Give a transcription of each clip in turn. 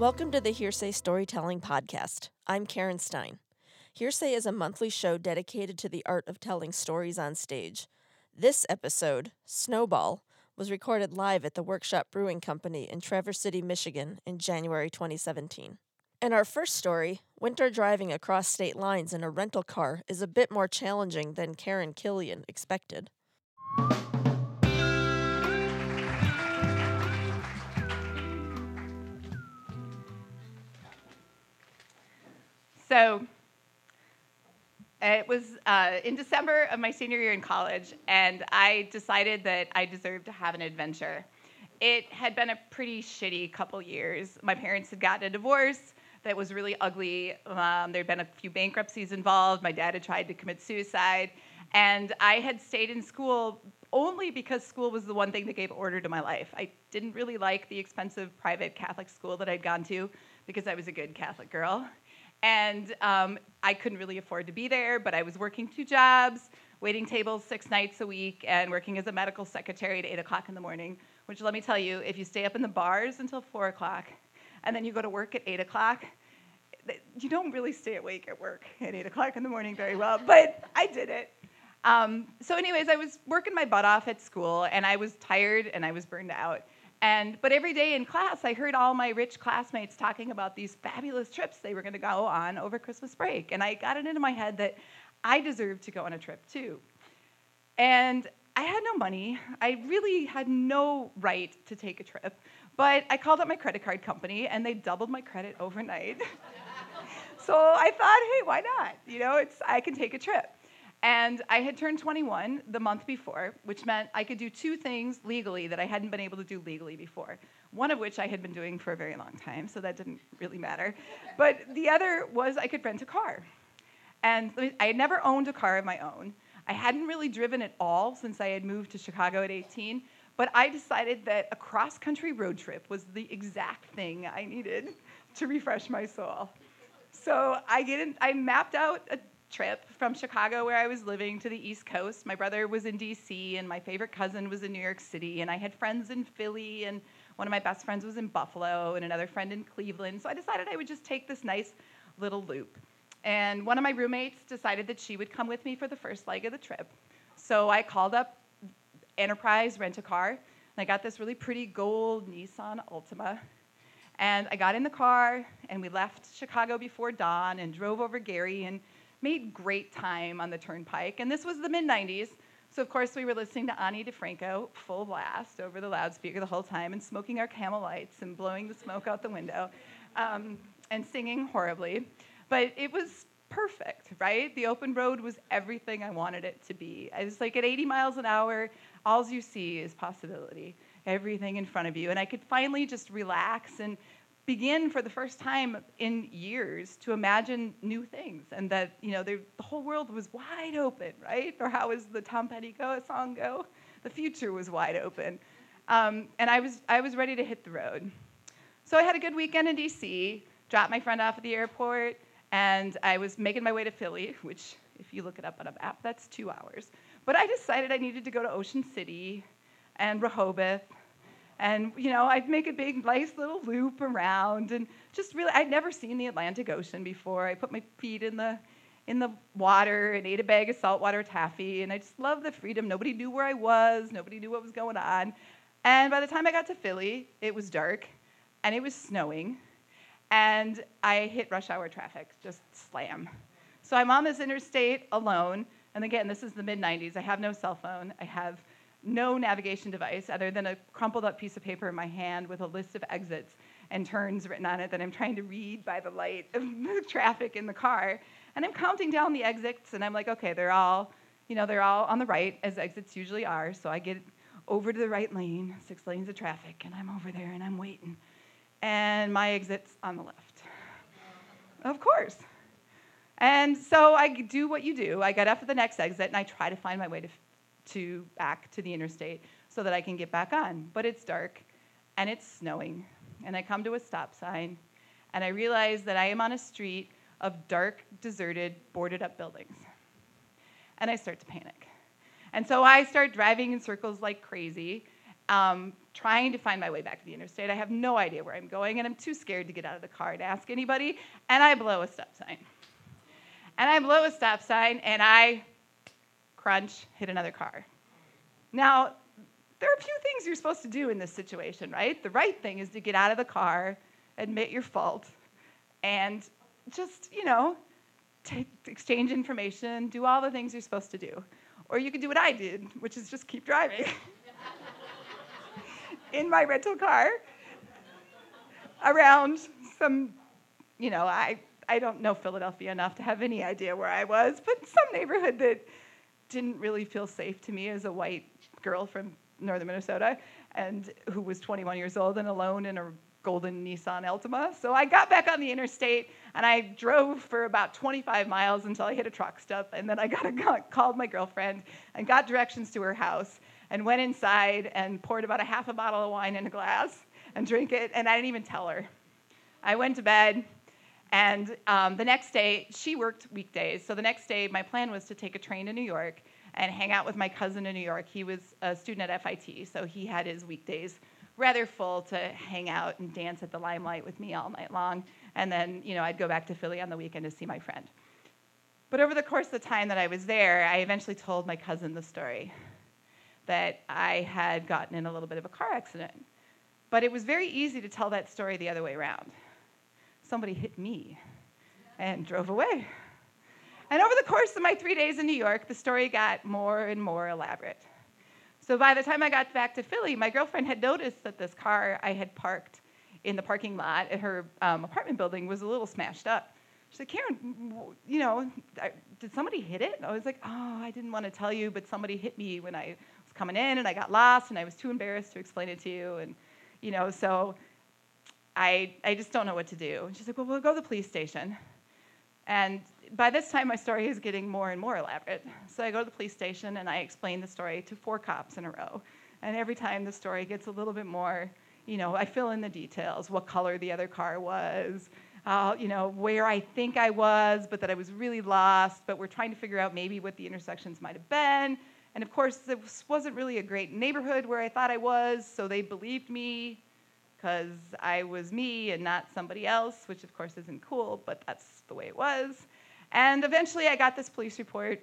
Welcome to the Hearsay Storytelling Podcast. I'm Karen Stein. Hearsay is a monthly show dedicated to the art of telling stories on stage. This episode, Snowball, was recorded live at the Workshop Brewing Company in Traverse City, Michigan in January 2017. And our first story, winter driving across state lines in a rental car, is a bit more challenging than Karen Killian expected. So it was uh, in December of my senior year in college, and I decided that I deserved to have an adventure. It had been a pretty shitty couple years. My parents had gotten a divorce that was really ugly. Um, there had been a few bankruptcies involved. My dad had tried to commit suicide. And I had stayed in school only because school was the one thing that gave order to my life. I didn't really like the expensive private Catholic school that I'd gone to because I was a good Catholic girl. And um, I couldn't really afford to be there, but I was working two jobs, waiting tables six nights a week, and working as a medical secretary at 8 o'clock in the morning. Which, let me tell you, if you stay up in the bars until 4 o'clock and then you go to work at 8 o'clock, you don't really stay awake at work at 8 o'clock in the morning very well, but I did it. Um, so, anyways, I was working my butt off at school, and I was tired and I was burned out. And but every day in class, I heard all my rich classmates talking about these fabulous trips they were going to go on over Christmas break, and I got it into my head that I deserved to go on a trip too. And I had no money. I really had no right to take a trip, but I called up my credit card company, and they doubled my credit overnight. so I thought, hey, why not? You know, it's I can take a trip. And I had turned 21 the month before, which meant I could do two things legally that I hadn't been able to do legally before. One of which I had been doing for a very long time, so that didn't really matter. But the other was I could rent a car. And I had never owned a car of my own. I hadn't really driven at all since I had moved to Chicago at 18, but I decided that a cross country road trip was the exact thing I needed to refresh my soul. So I, get in, I mapped out a trip from Chicago, where I was living, to the East Coast. My brother was in DC, and my favorite cousin was in New York City, and I had friends in Philly, and one of my best friends was in Buffalo, and another friend in Cleveland. So I decided I would just take this nice little loop. And one of my roommates decided that she would come with me for the first leg of the trip. So I called up Enterprise Rent a Car, and I got this really pretty gold Nissan Altima. And I got in the car, and we left Chicago before dawn and drove over Gary and made great time on the turnpike. And this was the mid 90s. So, of course, we were listening to Ani DiFranco full blast over the loudspeaker the whole time and smoking our camel lights and blowing the smoke out the window um, and singing horribly. But it was perfect, right? The open road was everything I wanted it to be. I was like at 80 miles an hour, all you see is possibility, everything in front of you. And I could finally just relax and begin for the first time in years to imagine new things and that you know the whole world was wide open right? Or how is the tom petty go song go? The future was wide open. Um, and i was i was ready to hit the road. So i had a good weekend in dc dropped my friend off at the airport and i was making my way to philly which if you look it up on a map that's two hours. But i decided i needed to go to ocean city and rehoboth and you know i'd make a big nice little loop around and just really i'd never seen the atlantic ocean before. I put my feet in the in the water and ate a bag of saltwater taffy. And i just loved the freedom. Nobody knew where i was. Nobody knew what was going on. And by the time i got to philly it was dark and it was snowing. And i hit rush hour traffic just slam. So i'm on this interstate alone. And again this is the mid 90s i have no cell phone. I have no navigation device other than a crumpled up piece of paper in my hand with a list of exits and turns written on it that I'm trying to read by the light of the traffic in the car. And I'm counting down the exits and I'm like, okay, they're all, you know, they're all on the right as exits usually are. So I get over to the right lane, six lanes of traffic, and I'm over there and I'm waiting. And my exit's on the left. Of course. And so I do what you do. I get up at the next exit and I try to find my way to to back to the interstate so that I can get back on. But it's dark and it's snowing. And I come to a stop sign and I realize that I am on a street of dark, deserted, boarded up buildings. And I start to panic. And so I start driving in circles like crazy. um, trying to find my way back to the interstate. I have no idea where I'm going, and I'm too scared to get out of the car and ask anybody. And I blow a stop sign. And I blow a stop sign, and I crunch, hit another car. Now, there are a few things you're supposed to do in this situation, right? The right thing is to get out of the car, admit your fault, and just, you know, take, exchange information, do all the things you're supposed to do. Or you could do what I did, which is just keep driving in my rental car around some, you know, I, I don't know Philadelphia enough to have any idea where I was, but some neighborhood that didn't really feel safe to me as a white girl from northern Minnesota and who was 21 years old and alone in a golden Nissan Altima. So I got back on the interstate and I drove for about 25 miles until I hit a truck stop. And then I got, a, called my girlfriend and got directions to her house and went inside and poured about a half a bottle of wine in a glass and drank it. And I didn't even tell her. I went to bed. And um, the next day, she worked weekdays. So the next day, my plan was to take a train to New York and hang out with my cousin in New York. He was a student at FIT, so he had his weekdays rather full to hang out and dance at the limelight with me all night long. And then, you know, I'd go back to Philly on the weekend to see my friend. But over the course of the time that I was there, I eventually told my cousin the story that I had gotten in a little bit of a car accident. But it was very easy to tell that story the other way around. Somebody hit me and drove away. And over the course of my three days in New York, the story got more and more elaborate. So by the time I got back to Philly, my girlfriend had noticed that this car I had parked in the parking lot at her um, apartment building was a little smashed up. She said, Karen, you know, did somebody hit it? And I was like, oh, I didn't want to tell you, but somebody hit me when I was coming in and I got lost and I was too embarrassed to explain it to you. And, you know, so I, I just don't know what to do. And she's like, well, we'll go to the police station. And by this time, my story is getting more and more elaborate. So I go to the police station and I explain the story to four cops in a row. And every time the story gets a little bit more, you know, I fill in the details what color the other car was, uh, you know, where I think I was, but that I was really lost, but we're trying to figure out maybe what the intersections might have been. And of course, this wasn't really a great neighborhood where I thought I was, so they believed me because I was me and not somebody else, which of course isn't cool, but that's the way it was. And eventually I got this police report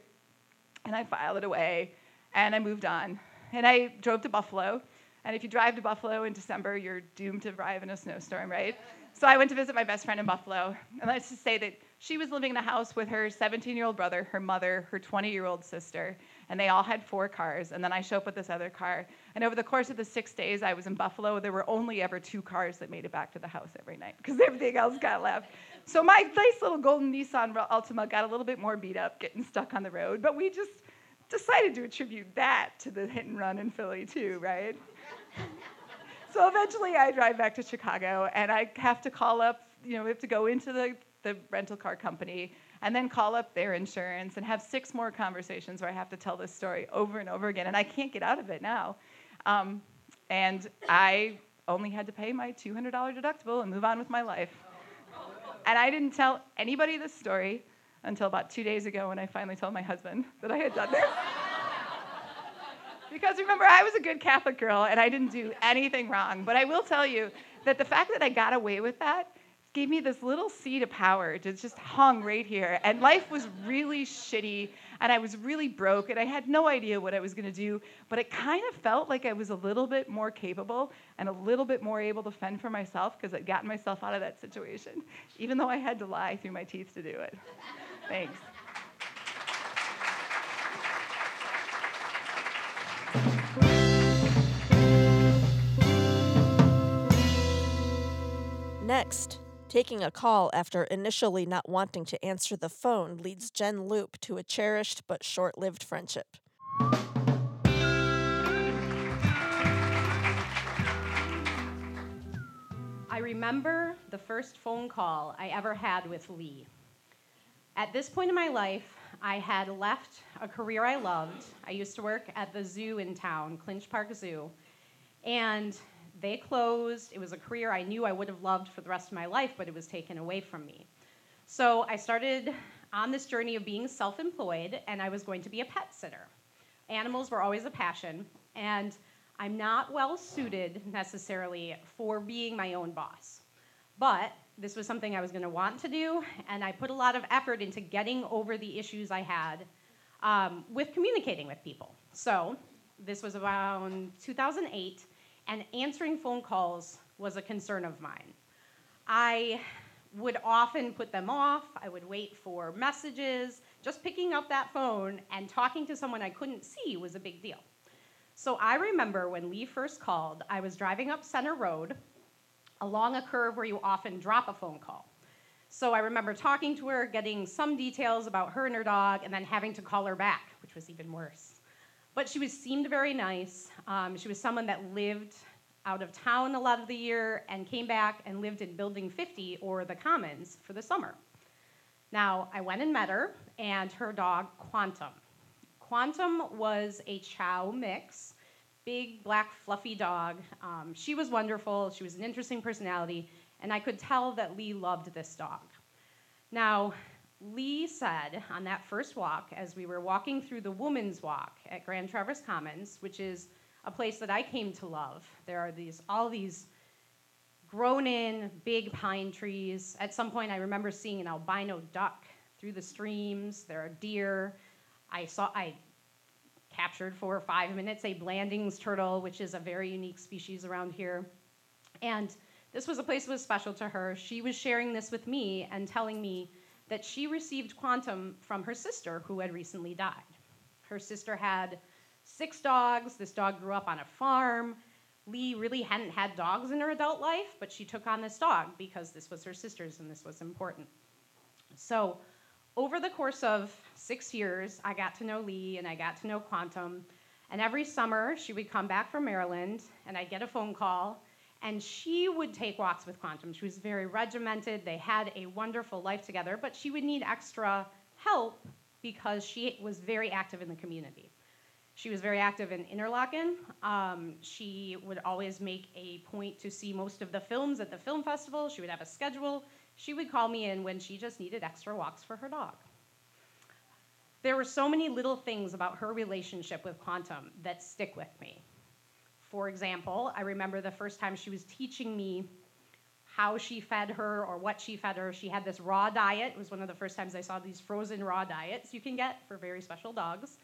and I filed it away and I moved on. And I drove to Buffalo. And if you drive to Buffalo in December, you're doomed to arrive in a snowstorm, right? So I went to visit my best friend in Buffalo. And let's just say that she was living in a house with her 17 year old brother, her mother, her 20 year old sister, and they all had four cars. And then I show up with this other car. And over the course of the six days I was in Buffalo, there were only ever two cars that made it back to the house every night because everything else got left. So my nice little golden Nissan Altima got a little bit more beat up, getting stuck on the road. But we just decided to attribute that to the hit and run in Philly, too, right? so eventually I drive back to Chicago and I have to call up, you know, we have to go into the, the rental car company and then call up their insurance and have six more conversations where I have to tell this story over and over again. And I can't get out of it now. Um, and I only had to pay my $200 deductible and move on with my life. And I didn't tell anybody this story until about two days ago when I finally told my husband that I had done this. because remember, I was a good Catholic girl and I didn't do anything wrong. But I will tell you that the fact that I got away with that gave me this little seed of power. It just hung right here. And life was really shitty and I was really broke and I had no idea what I was going to do, but it kind of felt like I was a little bit more capable and a little bit more able to fend for myself because I'd gotten myself out of that situation, even though I had to lie through my teeth to do it. Thanks. Next, Taking a call after initially not wanting to answer the phone leads Jen Loop to a cherished but short lived friendship. I remember the first phone call I ever had with Lee. At this point in my life, I had left a career I loved. I used to work at the zoo in town, Clinch Park Zoo. And they closed. It was a career I knew I would have loved for the rest of my life, but it was taken away from me. So I started on this journey of being self employed, and I was going to be a pet sitter. Animals were always a passion, and I'm not well suited necessarily for being my own boss. But this was something I was going to want to do, and I put a lot of effort into getting over the issues I had um, with communicating with people. So, this was around 2008, and answering phone calls was a concern of mine. I would often put them off, I would wait for messages. Just picking up that phone and talking to someone I couldn't see was a big deal. So, I remember when Lee first called, I was driving up Center Road along a curve where you often drop a phone call. So I remember talking to her, getting some details about her and her dog, and then having to call her back, which was even worse. But she was, seemed very nice. Um, she was someone that lived out of town a lot of the year and came back and lived in Building 50 or the Commons for the summer. Now, I went and met her and her dog, Quantum. Quantum was a chow mix big, black, fluffy dog. Um, she was wonderful. She was an interesting personality, and I could tell that Lee loved this dog. Now, Lee said on that first walk, as we were walking through the Woman's Walk at Grand Traverse Commons, which is a place that I came to love. There are these all these grown-in big pine trees. At some point, I remember seeing an albino duck through the streams. There are deer. I saw I captured for five minutes a Blanding's turtle, which is a very unique species around here. And this was a place that was special to her. She was sharing this with me and telling me that she received Quantum from her sister who had recently died. Her sister had six dogs. This dog grew up on a farm. Lee really hadn't had dogs in her adult life, but she took on this dog because this was her sister's and this was important. So over the course of six years, I got to know Lee and I got to know Quantum. And every summer, she would come back from Maryland and I'd get a phone call. And she would take walks with Quantum. She was very regimented. They had a wonderful life together, but she would need extra help because she was very active in the community. She was very active in Interlochen. Um, she would always make a point to see most of the films at the film festival. She would have a schedule she would call me in when she just needed extra walks for her dog. There were so many little things about her relationship with Quantum that stick with me. For example, I remember the first time she was teaching me how she fed her or what she fed her. She had this raw diet. It was one of the first times I saw these frozen raw diets you can get for very special dogs.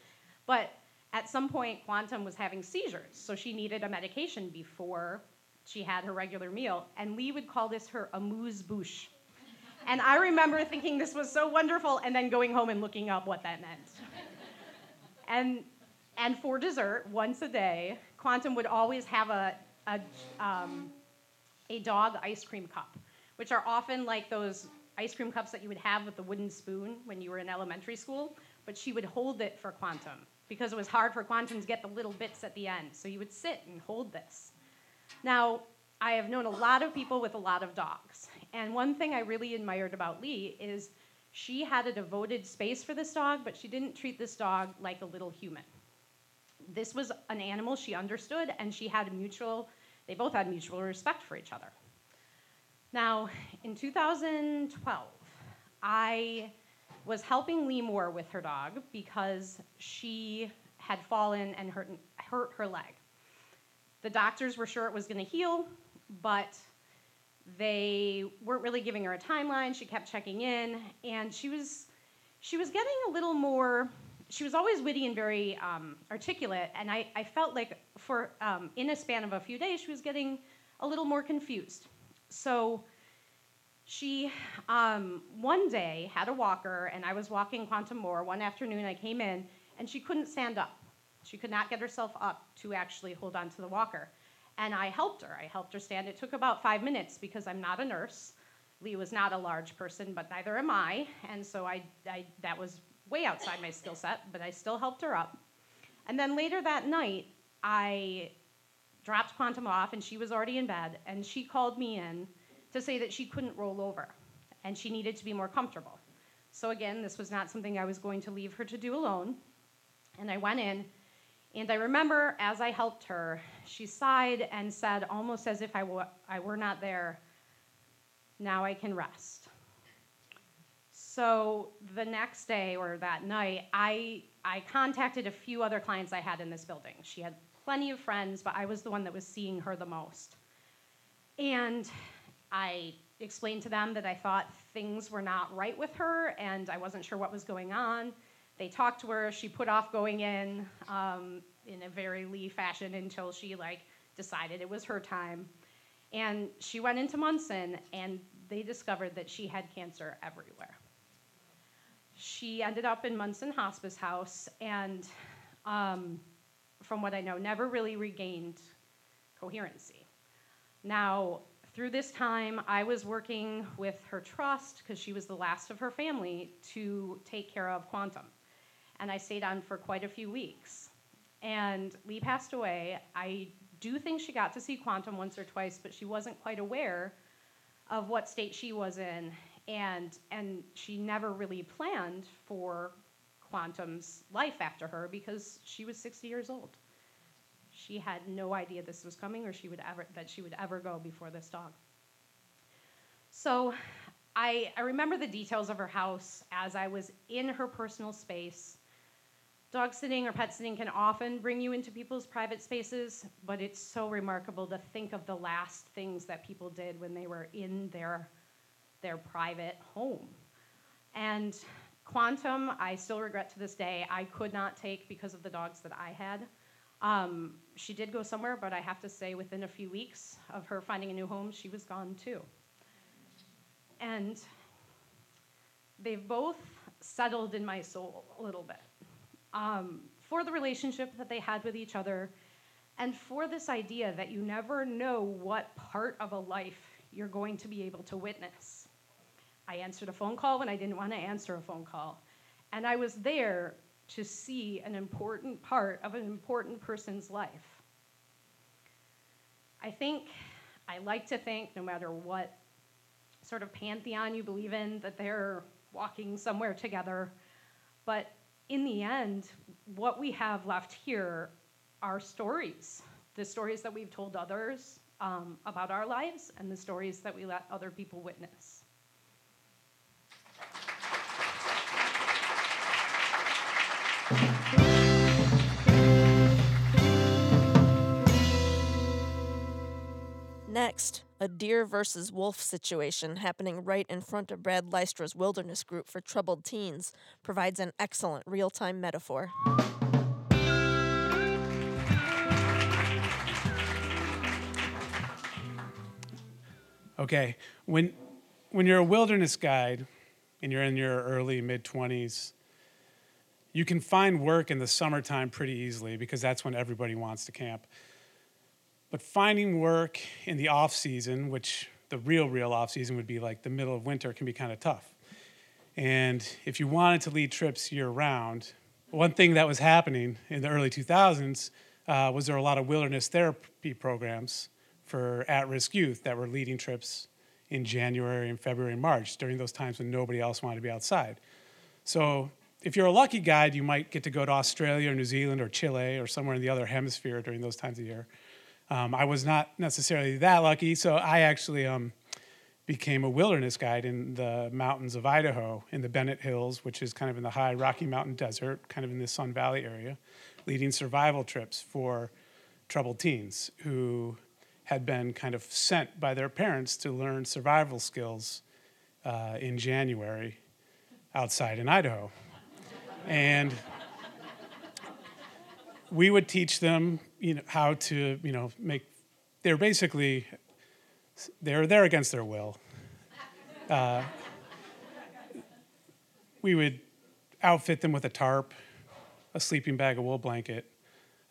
But at some point, Quantum was having seizures, so she needed a medication before she had her regular meal. And Lee would call this her amuse bouche. And I remember thinking this was so wonderful and then going home and looking up what that meant. and, and for dessert, once a day, Quantum would always have a, a, um, a dog ice cream cup, which are often like those ice cream cups that you would have with the wooden spoon when you were in elementary school, but she would hold it for Quantum because it was hard for Quantum to get the little bits at the end. So you would sit and hold this. Now, I have known a lot of people with a lot of dogs, and one thing I really admired about Lee is she had a devoted space for this dog, but she didn't treat this dog like a little human. This was an animal she understood, and she had a mutual, they both had mutual respect for each other. Now, in 2012, I was helping Lee more with her dog because she had fallen and hurt, hurt her leg. The doctors were sure it was going to heal, but they weren't really giving her a timeline. She kept checking in, and she was she was getting a little more. She was always witty and very um, articulate, and I, I felt like for um, in a span of a few days, she was getting a little more confused. So she um, one day had a walker, and I was walking Quantum more. One afternoon, I came in, and she couldn't stand up. She could not get herself up to actually hold on to the walker. And I helped her. I helped her stand. It took about five minutes because I'm not a nurse. Lee was not a large person, but neither am I. And so I, I that was way outside my skill set, but I still helped her up. And then later that night, I dropped Quantum off, and she was already in bed. And she called me in to say that she couldn't roll over and she needed to be more comfortable. So, again, this was not something I was going to leave her to do alone. And I went in and I remember as I helped her, she sighed and said, almost as if I, w- I were not there, now I can rest. So the next day or that night, I, I contacted a few other clients I had in this building. She had plenty of friends, but I was the one that was seeing her the most. And I explained to them that I thought things were not right with her and I wasn't sure what was going on. They talked to her. She put off going in um, in a very Lee fashion until she like decided it was her time. And she went into Munson and they discovered that she had cancer everywhere. She ended up in Munson Hospice House and, um, from what I know, never really regained coherency. Now, through this time, I was working with her trust because she was the last of her family to take care of Quantum. And I stayed on for quite a few weeks. And Lee passed away. I do think she got to see Quantum once or twice, but she wasn't quite aware of what state she was in. And, and she never really planned for Quantum's life after her because she was 60 years old she had no idea this was coming or she would ever that she would ever go before this dog. So I, I remember the details of her house as I was in her personal space. Dog sitting or pet sitting can often bring you into people's private spaces, but it's so remarkable to think of the last things that people did when they were in their, their private home. And Quantum, I still regret to this day, I could not take because of the dogs that I had. Um, she did go somewhere, but I have to say, within a few weeks of her finding a new home, she was gone too. And they've both settled in my soul a little bit um, for the relationship that they had with each other and for this idea that you never know what part of a life you're going to be able to witness. I answered a phone call when I didn't want to answer a phone call. And I was there to see an important part of an important person's life. I think, I like to think, no matter what sort of pantheon you believe in, that they're walking somewhere together. But in the end, what we have left here are stories the stories that we've told others um, about our lives, and the stories that we let other people witness. Next, a deer versus wolf situation happening right in front of Brad Lystra's wilderness group for troubled teens provides an excellent real time metaphor. Okay, when, when you're a wilderness guide and you're in your early mid 20s, you can find work in the summertime pretty easily because that's when everybody wants to camp. But finding work in the off season, which the real, real off season would be like the middle of winter, can be kind of tough. And if you wanted to lead trips year round, one thing that was happening in the early 2000s uh, was there were a lot of wilderness therapy programs for at risk youth that were leading trips in January and February and March during those times when nobody else wanted to be outside. So if you're a lucky guide, you might get to go to Australia or New Zealand or Chile or somewhere in the other hemisphere during those times of year. Um, I was not necessarily that lucky, so I actually um, became a wilderness guide in the mountains of Idaho, in the Bennett Hills, which is kind of in the high Rocky Mountain Desert, kind of in the Sun Valley area, leading survival trips for troubled teens who had been kind of sent by their parents to learn survival skills uh, in January outside in Idaho. And we would teach them, you know, how to, you know, make. They're basically they're there against their will. Uh, we would outfit them with a tarp, a sleeping bag, a wool blanket,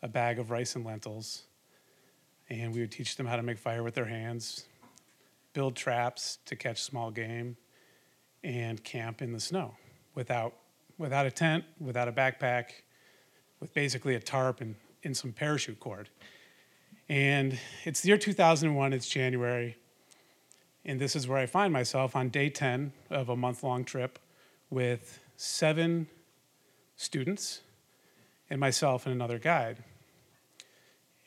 a bag of rice and lentils, and we would teach them how to make fire with their hands, build traps to catch small game, and camp in the snow without without a tent, without a backpack, with basically a tarp and, and some parachute cord. And it's the year 2001, it's January, and this is where I find myself on day 10 of a month long trip with seven students and myself and another guide.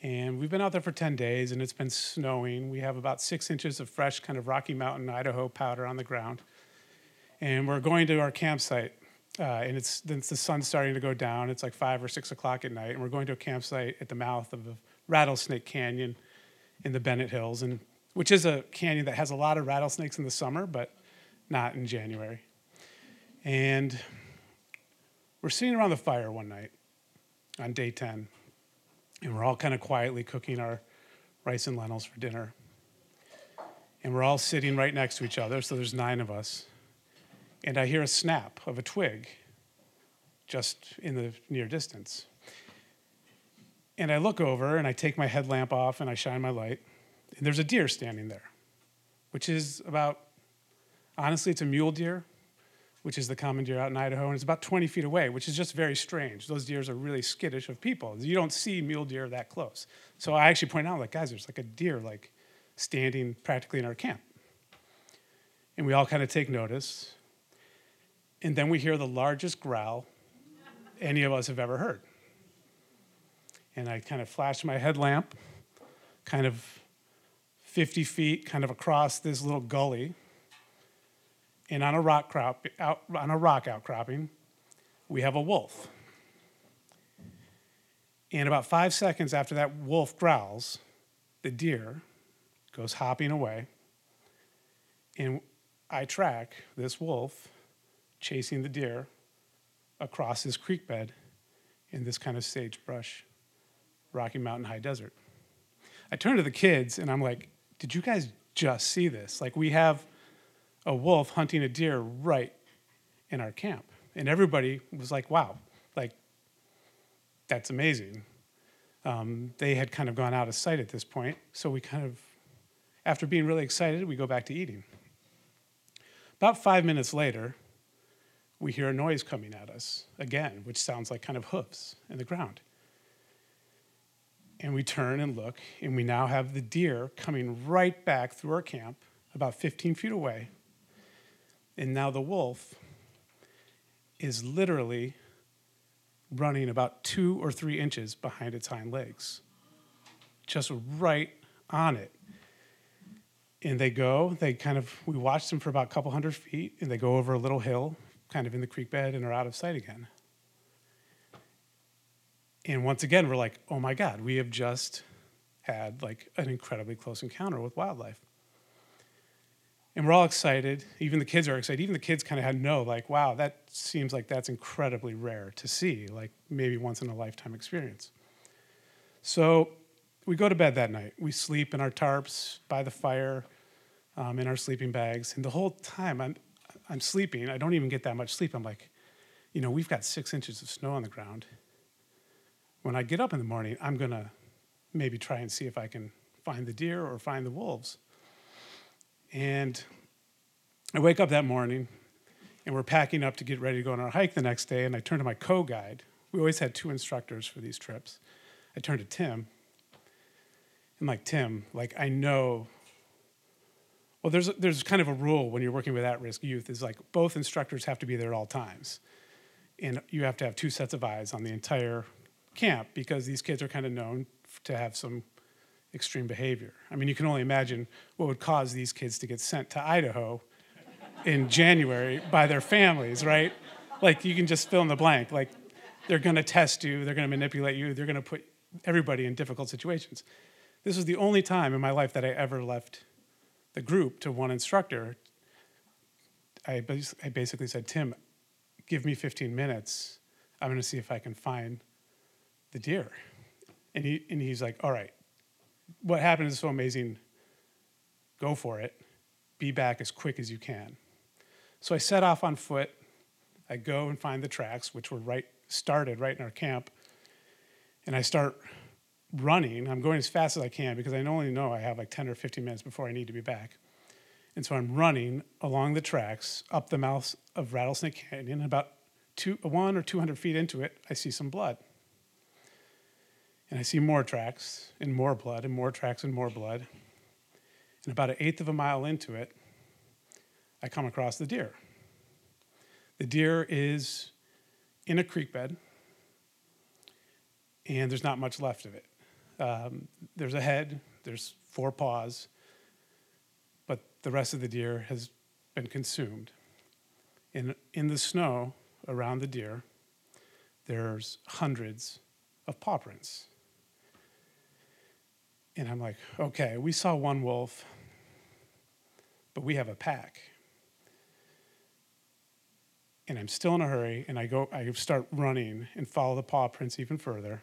And we've been out there for 10 days and it's been snowing. We have about six inches of fresh, kind of Rocky Mountain, Idaho powder on the ground. And we're going to our campsite uh, and it's then the sun's starting to go down. It's like five or six o'clock at night, and we're going to a campsite at the mouth of Rattlesnake Canyon in the Bennett Hills, and which is a canyon that has a lot of rattlesnakes in the summer, but not in January. And we're sitting around the fire one night on day 10, and we're all kind of quietly cooking our rice and lentils for dinner. And we're all sitting right next to each other, so there's nine of us and I hear a snap of a twig just in the near distance. And I look over and I take my headlamp off and I shine my light, and there's a deer standing there, which is about, honestly, it's a mule deer, which is the common deer out in Idaho, and it's about 20 feet away, which is just very strange. Those deers are really skittish of people. You don't see mule deer that close. So I actually point out, like, guys, there's like a deer like standing practically in our camp. And we all kind of take notice. And then we hear the largest growl any of us have ever heard. And I kind of flash my headlamp, kind of 50 feet, kind of across this little gully. And on a rock crop, out, on a rock outcropping, we have a wolf. And about five seconds after that wolf growls, the deer goes hopping away. And I track this wolf chasing the deer across this creek bed in this kind of sagebrush, Rocky Mountain high desert. I turn to the kids and I'm like, Did you guys just see this? Like, we have a wolf hunting a deer right in our camp. And everybody was like, Wow, like, that's amazing. Um, they had kind of gone out of sight at this point. So we kind of, after being really excited, we go back to eating. About five minutes later, we hear a noise coming at us again, which sounds like kind of hoofs in the ground. And we turn and look, and we now have the deer coming right back through our camp, about 15 feet away. And now the wolf is literally running about two or three inches behind its hind legs, just right on it. And they go, they kind of, we watch them for about a couple hundred feet, and they go over a little hill kind of in the creek bed and are out of sight again. And once again, we're like, oh my God, we have just had like an incredibly close encounter with wildlife. And we're all excited. Even the kids are excited. Even the kids kind of had no, like, wow, that seems like that's incredibly rare to see, like maybe once in a lifetime experience. So we go to bed that night. We sleep in our tarps by the fire, um, in our sleeping bags. And the whole time, I'm, I'm sleeping. I don't even get that much sleep. I'm like, you know, we've got six inches of snow on the ground. When I get up in the morning, I'm going to maybe try and see if I can find the deer or find the wolves. And I wake up that morning and we're packing up to get ready to go on our hike the next day. And I turn to my co guide. We always had two instructors for these trips. I turn to Tim. I'm like, Tim, like, I know well, there's, there's kind of a rule when you're working with at risk youth is like both instructors have to be there at all times. And you have to have two sets of eyes on the entire camp because these kids are kind of known to have some extreme behavior. I mean, you can only imagine what would cause these kids to get sent to Idaho in January by their families, right? Like, you can just fill in the blank. Like, they're going to test you, they're going to manipulate you, they're going to put everybody in difficult situations. This was the only time in my life that I ever left the group to one instructor, I, I basically said, Tim, give me 15 minutes. I'm going to see if I can find the deer. And, he, and he's like, all right, what happened is so amazing. Go for it. Be back as quick as you can. So I set off on foot. I go and find the tracks, which were right started right in our camp. And I start running. I'm going as fast as I can because I only know I have like 10 or 15 minutes before I need to be back. And so I'm running along the tracks up the mouth of Rattlesnake Canyon. About two, one or 200 feet into it, I see some blood. And I see more tracks and more blood and more tracks and more blood. And about an eighth of a mile into it, I come across the deer. The deer is in a creek bed, and there's not much left of it. Um, there's a head, there's four paws, but the rest of the deer has been consumed. In, in the snow around the deer, there's hundreds of paw prints. And I'm like, okay, we saw one wolf, but we have a pack. And I'm still in a hurry, and I go, I start running and follow the paw prints even further.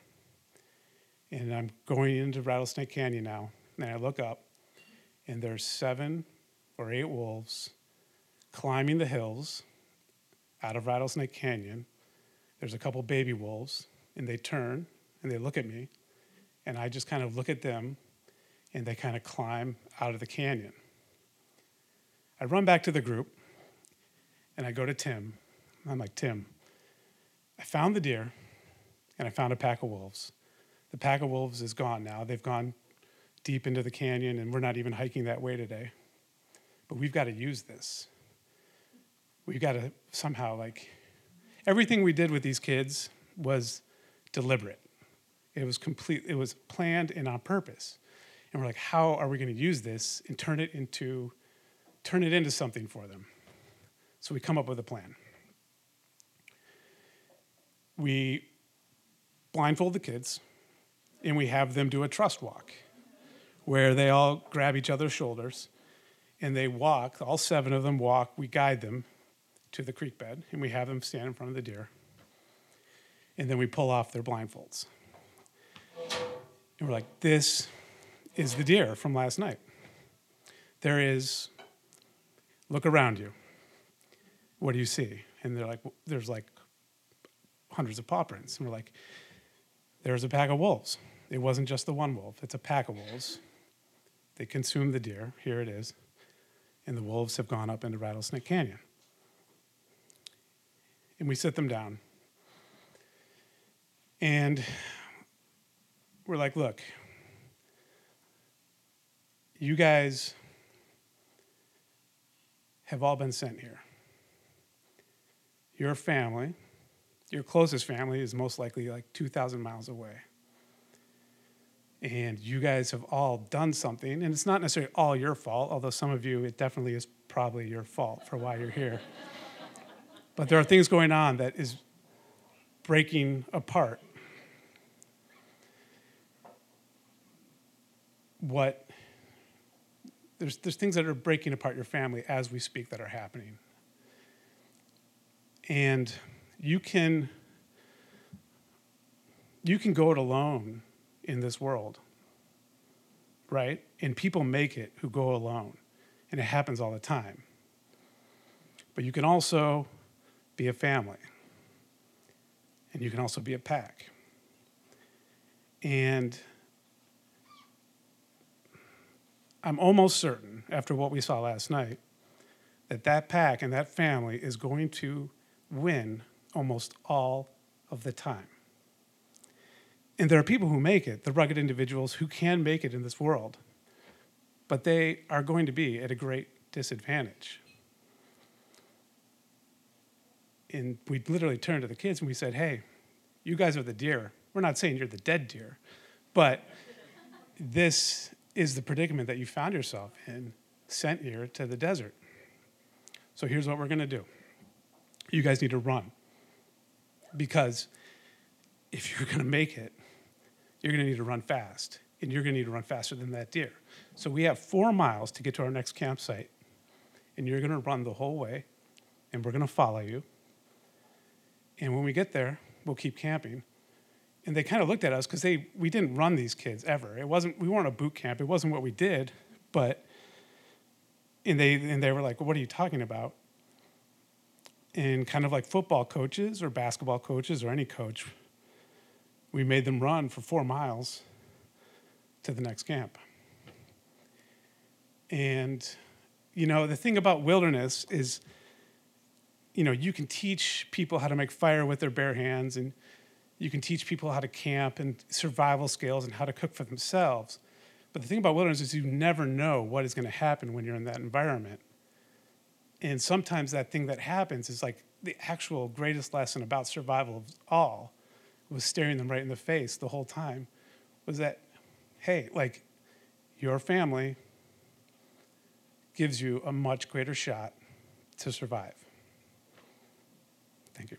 And I'm going into Rattlesnake Canyon now, and I look up, and there's seven or eight wolves climbing the hills out of Rattlesnake Canyon. There's a couple baby wolves, and they turn and they look at me, and I just kind of look at them, and they kind of climb out of the canyon. I run back to the group, and I go to Tim. I'm like, Tim, I found the deer, and I found a pack of wolves. The pack of wolves is gone now. They've gone deep into the canyon, and we're not even hiking that way today. But we've got to use this. We've got to somehow, like, everything we did with these kids was deliberate. It was complete, it was planned and on purpose. And we're like, how are we going to use this and turn it into turn it into something for them? So we come up with a plan. We blindfold the kids and we have them do a trust walk where they all grab each other's shoulders and they walk, all seven of them walk, we guide them to the creek bed and we have them stand in front of the deer. And then we pull off their blindfolds. And we're like, this is the deer from last night. There is, look around you. What do you see? And they're like, there's like hundreds of paw prints. And we're like, there's a pack of wolves. It wasn't just the one wolf, it's a pack of wolves. They consumed the deer. Here it is. And the wolves have gone up into Rattlesnake Canyon. And we sit them down. And we're like, look, you guys have all been sent here. Your family, your closest family, is most likely like 2,000 miles away. And you guys have all done something, and it's not necessarily all your fault, although some of you, it definitely is probably your fault for why you're here. but there are things going on that is breaking apart what there's, there's things that are breaking apart your family as we speak that are happening. And you can you can go it alone in this world. Right? And people make it who go alone. And it happens all the time. But you can also be a family. And you can also be a pack. And I'm almost certain, after what we saw last night, that that pack and that family is going to win almost all of the time. And there are people who make it, the rugged individuals who can make it in this world, but they are going to be at a great disadvantage. And we literally turned to the kids and we said, hey, you guys are the deer. We're not saying you're the dead deer, but this is the predicament that you found yourself in, sent here to the desert. So here's what we're going to do you guys need to run. Because if you're going to make it, you're going to need to run fast. And you're going to need to run faster than that deer. So we have four miles to get to our next campsite. And you're going to run the whole way. And we're going to follow you. And when we get there, we'll keep camping and they kind of looked at us because they we didn't run these kids ever. It wasn't we weren't a boot camp. It wasn't what we did, but and they and they were like, well, "What are you talking about?" And kind of like football coaches or basketball coaches or any coach, we made them run for four miles to the next camp. And you know the thing about wilderness is, you know, you can teach people how to make fire with their bare hands and you can teach people how to camp and survival skills and how to cook for themselves. But the thing about wilderness is you never know what is going to happen when you're in that environment. And sometimes that thing that happens is like the actual greatest lesson about survival of all was staring them right in the face the whole time was that, hey, like, your family gives you a much greater shot to survive. Thank you.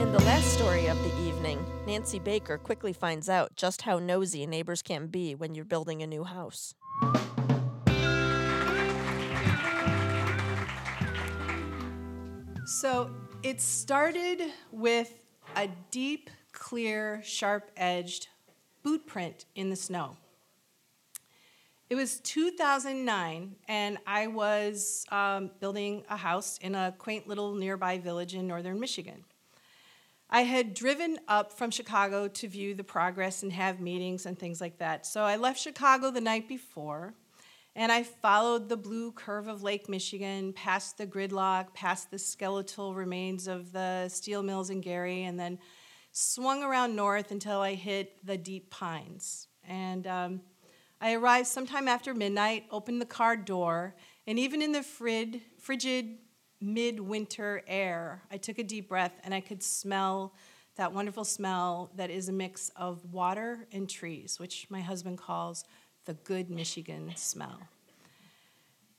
In the last story of the evening, Nancy Baker quickly finds out just how nosy neighbors can be when you're building a new house. So it started with a deep, clear, sharp edged boot print in the snow. It was 2009, and I was um, building a house in a quaint little nearby village in northern Michigan. I had driven up from Chicago to view the progress and have meetings and things like that. So I left Chicago the night before, and I followed the blue curve of Lake Michigan, past the gridlock, past the skeletal remains of the steel mills in Gary, and then swung around north until I hit the deep pines. And um, I arrived sometime after midnight, opened the car door, and even in the frid, frigid midwinter air, I took a deep breath and I could smell that wonderful smell that is a mix of water and trees, which my husband calls the good Michigan smell.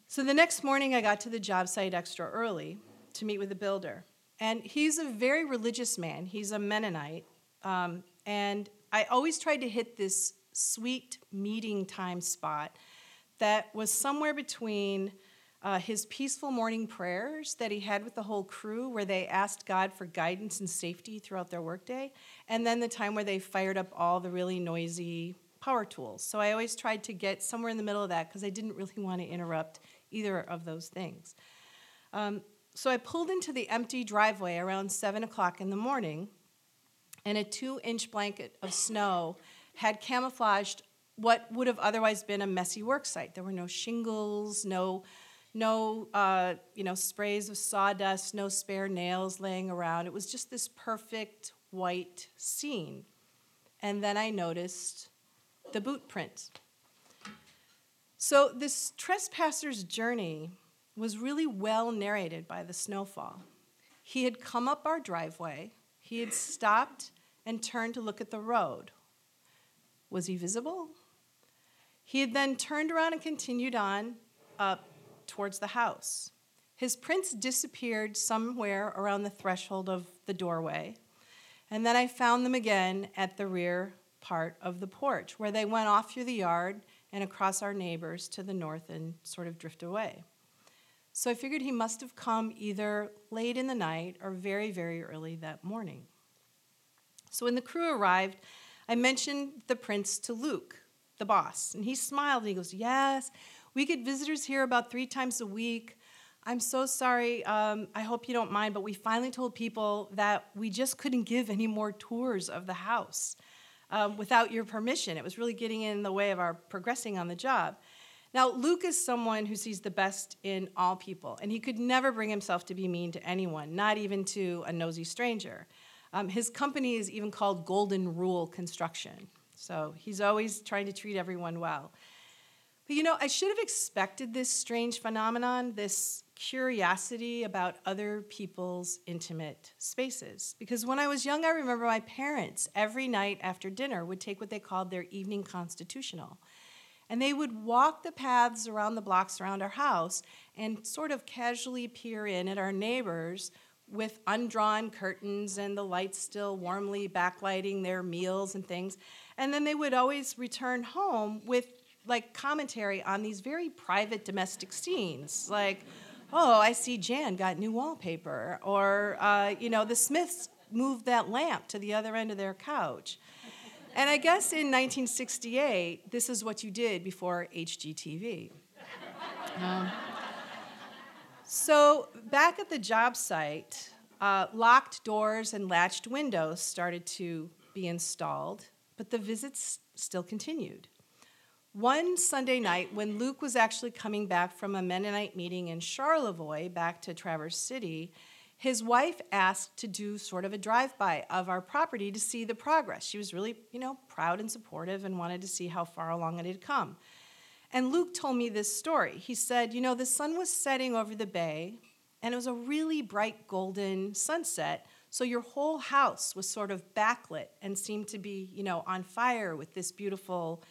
So the next morning, I got to the job site extra early to meet with the builder. And he's a very religious man, he's a Mennonite. Um, and I always tried to hit this sweet meeting time spot that was somewhere between uh, his peaceful morning prayers that he had with the whole crew, where they asked God for guidance and safety throughout their workday, and then the time where they fired up all the really noisy power tools. So I always tried to get somewhere in the middle of that because I didn't really want to interrupt either of those things. Um, so I pulled into the empty driveway around 7 o'clock in the morning, and a two inch blanket of snow had camouflaged what would have otherwise been a messy work site. There were no shingles, no, no uh, you know, sprays of sawdust, no spare nails laying around. It was just this perfect white scene. And then I noticed the boot print. So, this trespasser's journey was really well narrated by the snowfall. He had come up our driveway, he had stopped and turned to look at the road. Was he visible? He had then turned around and continued on up towards the house. His prints disappeared somewhere around the threshold of the doorway, and then I found them again at the rear part of the porch, where they went off through the yard and across our neighbors to the north and sort of drift away. So I figured he must have come either late in the night or very, very early that morning. So when the crew arrived, I mentioned the prints to Luke, the boss, and he smiled and he goes, Yes, we get visitors here about three times a week. I'm so sorry. Um, I hope you don't mind, but we finally told people that we just couldn't give any more tours of the house um, without your permission. It was really getting in the way of our progressing on the job. Now, Luke is someone who sees the best in all people, and he could never bring himself to be mean to anyone, not even to a nosy stranger. Um, his company is even called Golden Rule Construction, so he's always trying to treat everyone well. But you know, I should have expected this strange phenomenon, this curiosity about other people's intimate spaces. Because when I was young, I remember my parents every night after dinner would take what they called their evening constitutional. And they would walk the paths around the blocks around our house and sort of casually peer in at our neighbors with undrawn curtains and the lights still warmly backlighting their meals and things. And then they would always return home with like commentary on these very private domestic scenes, like, oh, I see Jan got new wallpaper, or, uh, you know, the Smiths moved that lamp to the other end of their couch. And I guess in 1968, this is what you did before HGTV. Um, so, back at the job site, uh, locked doors and latched windows started to be installed, but the visits still continued. One Sunday night, when Luke was actually coming back from a Mennonite meeting in Charlevoix back to Traverse City, his wife asked to do sort of a drive-by of our property to see the progress. She was really, you know, proud and supportive and wanted to see how far along it had come. And Luke told me this story. He said, you know, the sun was setting over the bay, and it was a really bright golden sunset. So your whole house was sort of backlit and seemed to be, you know, on fire with this beautiful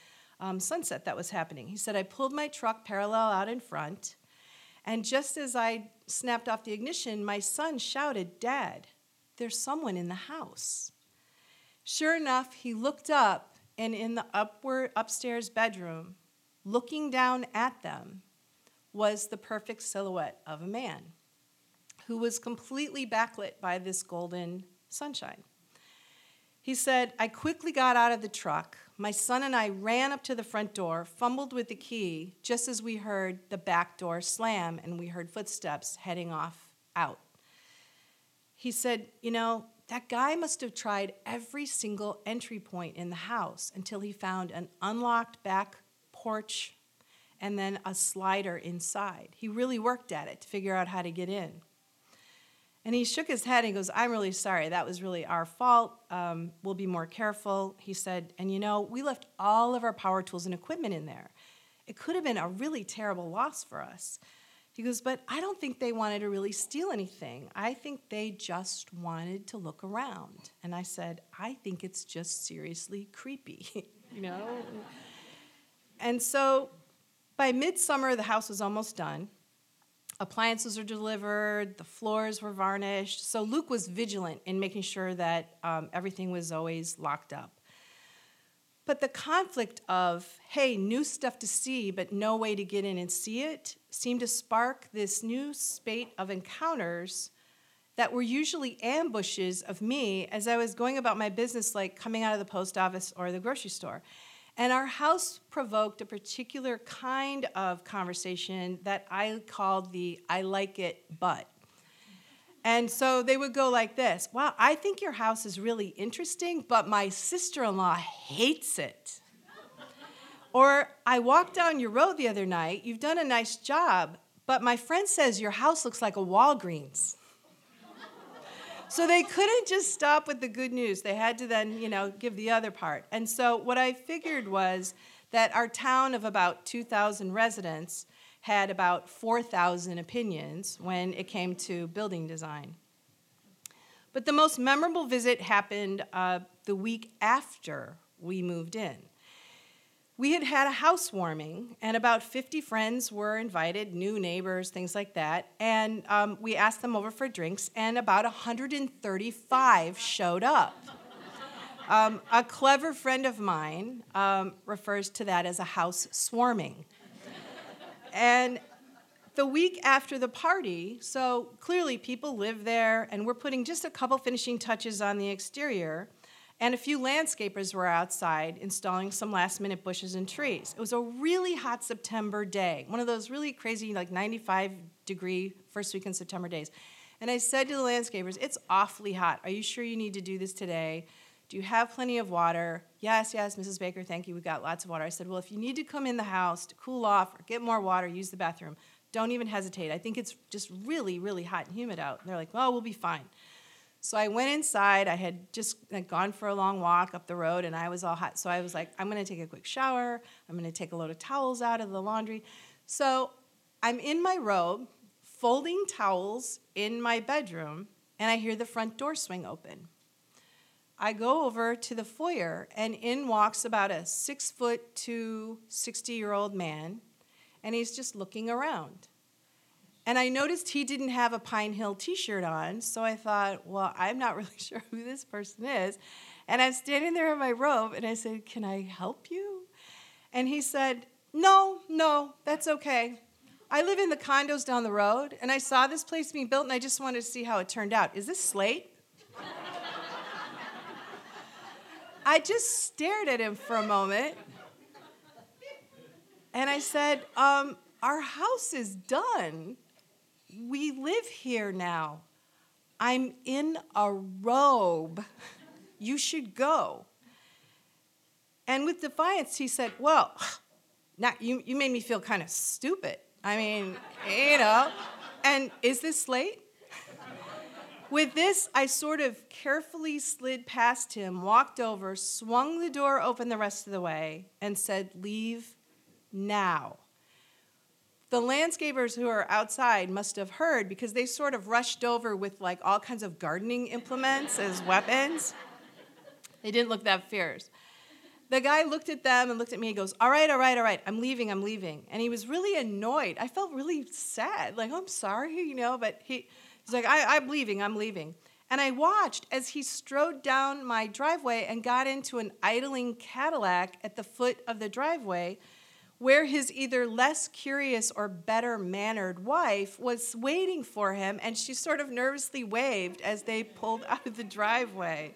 um, sunset that was happening. He said, I pulled my truck parallel out in front, and just as I snapped off the ignition, my son shouted, Dad, there's someone in the house. Sure enough, he looked up, and in the upward upstairs bedroom, looking down at them, was the perfect silhouette of a man who was completely backlit by this golden sunshine. He said, I quickly got out of the truck. My son and I ran up to the front door, fumbled with the key, just as we heard the back door slam and we heard footsteps heading off out. He said, You know, that guy must have tried every single entry point in the house until he found an unlocked back porch and then a slider inside. He really worked at it to figure out how to get in. And he shook his head and he goes, I'm really sorry. That was really our fault. Um, we'll be more careful. He said, And you know, we left all of our power tools and equipment in there. It could have been a really terrible loss for us. He goes, But I don't think they wanted to really steal anything. I think they just wanted to look around. And I said, I think it's just seriously creepy, you know? and so by midsummer, the house was almost done. Appliances were delivered, the floors were varnished. So Luke was vigilant in making sure that um, everything was always locked up. But the conflict of, hey, new stuff to see, but no way to get in and see it, seemed to spark this new spate of encounters that were usually ambushes of me as I was going about my business, like coming out of the post office or the grocery store. And our house provoked a particular kind of conversation that I called the I like it, but. And so they would go like this Wow, I think your house is really interesting, but my sister in law hates it. or I walked down your road the other night, you've done a nice job, but my friend says your house looks like a Walgreens. So they couldn't just stop with the good news. They had to then, you know, give the other part. And so what I figured was that our town of about 2,000 residents had about 4,000 opinions when it came to building design. But the most memorable visit happened uh, the week after we moved in we had had a housewarming, and about 50 friends were invited, new neighbors, things like that. And um, we asked them over for drinks, and about 135 showed up. Um, a clever friend of mine um, refers to that as a house swarming. and the week after the party, so clearly people live there, and we're putting just a couple finishing touches on the exterior and a few landscapers were outside installing some last minute bushes and trees. It was a really hot September day, one of those really crazy, like 95 degree first week in September days. And I said to the landscapers, It's awfully hot. Are you sure you need to do this today? Do you have plenty of water? Yes, yes, Mrs. Baker, thank you. We've got lots of water. I said, Well, if you need to come in the house to cool off or get more water, use the bathroom, don't even hesitate. I think it's just really, really hot and humid out. And they're like, Well, we'll be fine. So I went inside. I had just gone for a long walk up the road and I was all hot. So I was like, I'm going to take a quick shower. I'm going to take a load of towels out of the laundry. So I'm in my robe, folding towels in my bedroom, and I hear the front door swing open. I go over to the foyer, and in walks about a six foot to 60 year old man, and he's just looking around. And I noticed he didn't have a Pine Hill t shirt on, so I thought, well, I'm not really sure who this person is. And I'm standing there in my robe, and I said, Can I help you? And he said, No, no, that's okay. I live in the condos down the road, and I saw this place being built, and I just wanted to see how it turned out. Is this slate? I just stared at him for a moment, and I said, um, Our house is done we live here now. I'm in a robe. You should go. And with defiance, he said, Well, now you, you made me feel kind of stupid. I mean, you know, and is this late? With this, I sort of carefully slid past him, walked over, swung the door open the rest of the way, and said, Leave now. The landscapers who are outside must have heard because they sort of rushed over with like all kinds of gardening implements as weapons. They didn't look that fierce. The guy looked at them and looked at me and goes, All right, all right, all right, I'm leaving, I'm leaving. And he was really annoyed. I felt really sad, like, oh, I'm sorry, you know, but he, he's like, I, I'm leaving, I'm leaving. And I watched as he strode down my driveway and got into an idling Cadillac at the foot of the driveway where his either less curious or better mannered wife was waiting for him, and she sort of nervously waved as they pulled out of the driveway.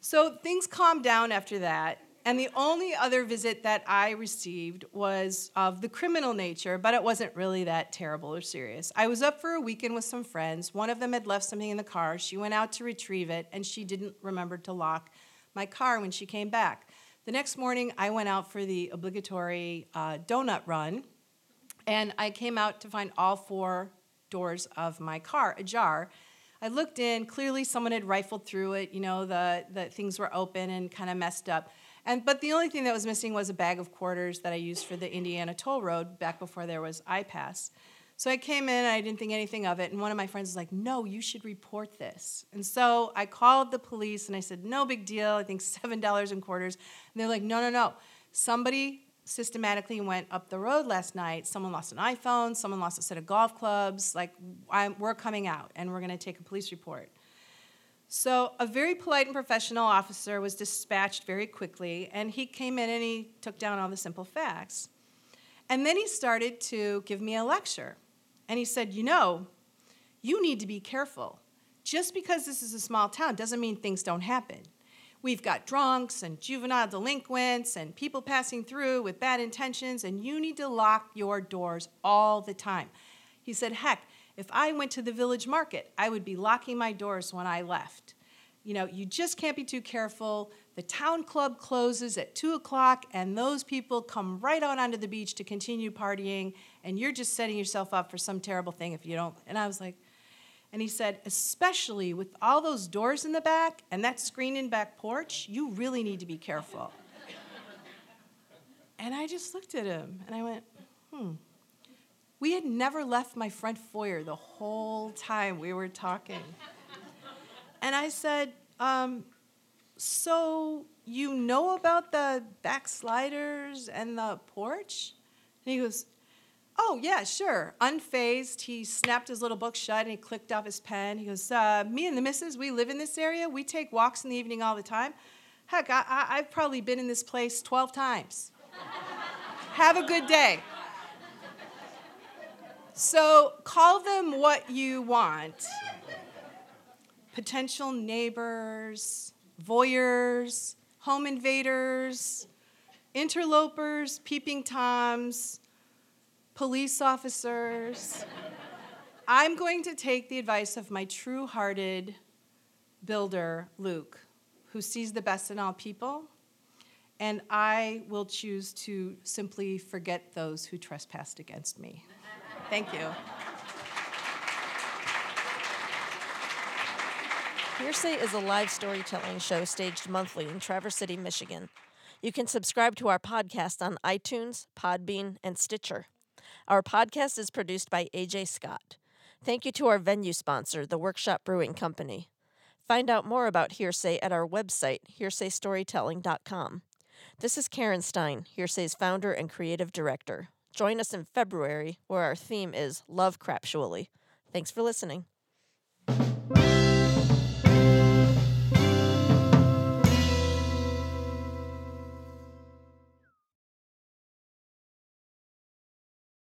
So things calmed down after that, and the only other visit that I received was of the criminal nature, but it wasn't really that terrible or serious. I was up for a weekend with some friends. One of them had left something in the car. She went out to retrieve it, and she didn't remember to lock my car when she came back. The next morning, I went out for the obligatory uh, donut run, and I came out to find all four doors of my car ajar. I looked in, clearly someone had rifled through it, you know, the, the things were open and kind of messed up. And, but the only thing that was missing was a bag of quarters that I used for the Indiana Toll Road back before there was iPass. So I came in, I didn't think anything of it, and one of my friends was like, No, you should report this. And so I called the police and I said, No big deal, I think $7 in quarters. And they're like, No, no, no. Somebody systematically went up the road last night. Someone lost an iPhone, someone lost a set of golf clubs. Like, I'm, we're coming out and we're gonna take a police report. So, a very polite and professional officer was dispatched very quickly, and he came in and he took down all the simple facts. And then he started to give me a lecture. And he said, You know, you need to be careful. Just because this is a small town doesn't mean things don't happen. We've got drunks and juvenile delinquents and people passing through with bad intentions, and you need to lock your doors all the time. He said, Heck, if I went to the village market, I would be locking my doors when I left. You know, you just can't be too careful. The town club closes at 2 o'clock, and those people come right out onto the beach to continue partying, and you're just setting yourself up for some terrible thing if you don't. And I was like, and he said, especially with all those doors in the back and that screen in back porch, you really need to be careful. and I just looked at him and I went, hmm. We had never left my front foyer the whole time we were talking. And I said, um, So you know about the backsliders and the porch? And he goes, Oh, yeah, sure. Unfazed, he snapped his little book shut and he clicked off his pen. He goes, uh, Me and the missus, we live in this area. We take walks in the evening all the time. Heck, I, I, I've probably been in this place 12 times. Have a good day. So call them what you want potential neighbors, voyeurs, home invaders, interlopers, peeping toms, police officers. I'm going to take the advice of my true hearted builder, Luke, who sees the best in all people, and I will choose to simply forget those who trespassed against me. Thank you. Hearsay is a live storytelling show staged monthly in Traverse City, Michigan. You can subscribe to our podcast on iTunes, Podbean, and Stitcher. Our podcast is produced by AJ Scott. Thank you to our venue sponsor, the Workshop Brewing Company. Find out more about Hearsay at our website, hearsaystorytelling.com. This is Karen Stein, Hearsay's founder and creative director. Join us in February, where our theme is Love Craptually. Thanks for listening.